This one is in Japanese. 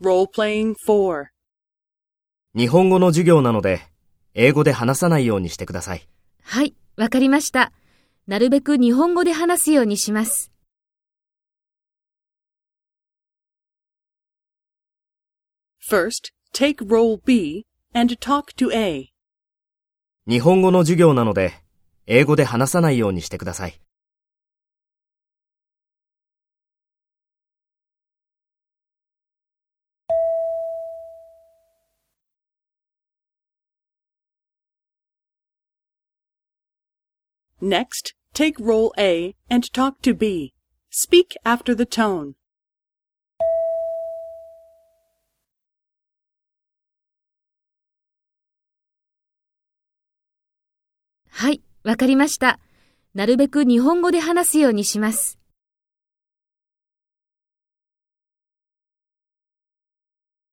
Role-playing 4. 日本語の授業なので、英語で話さないようにしてください。はい、わかりました。なるべく日本語で話すようにします。First, take role B and talk to A. 日本語の授業なので、英語で話さないようにしてください。「Next, take role A and talk to B. Speak after the tone. はい、わかりました。なるべく日本語で話すようにします。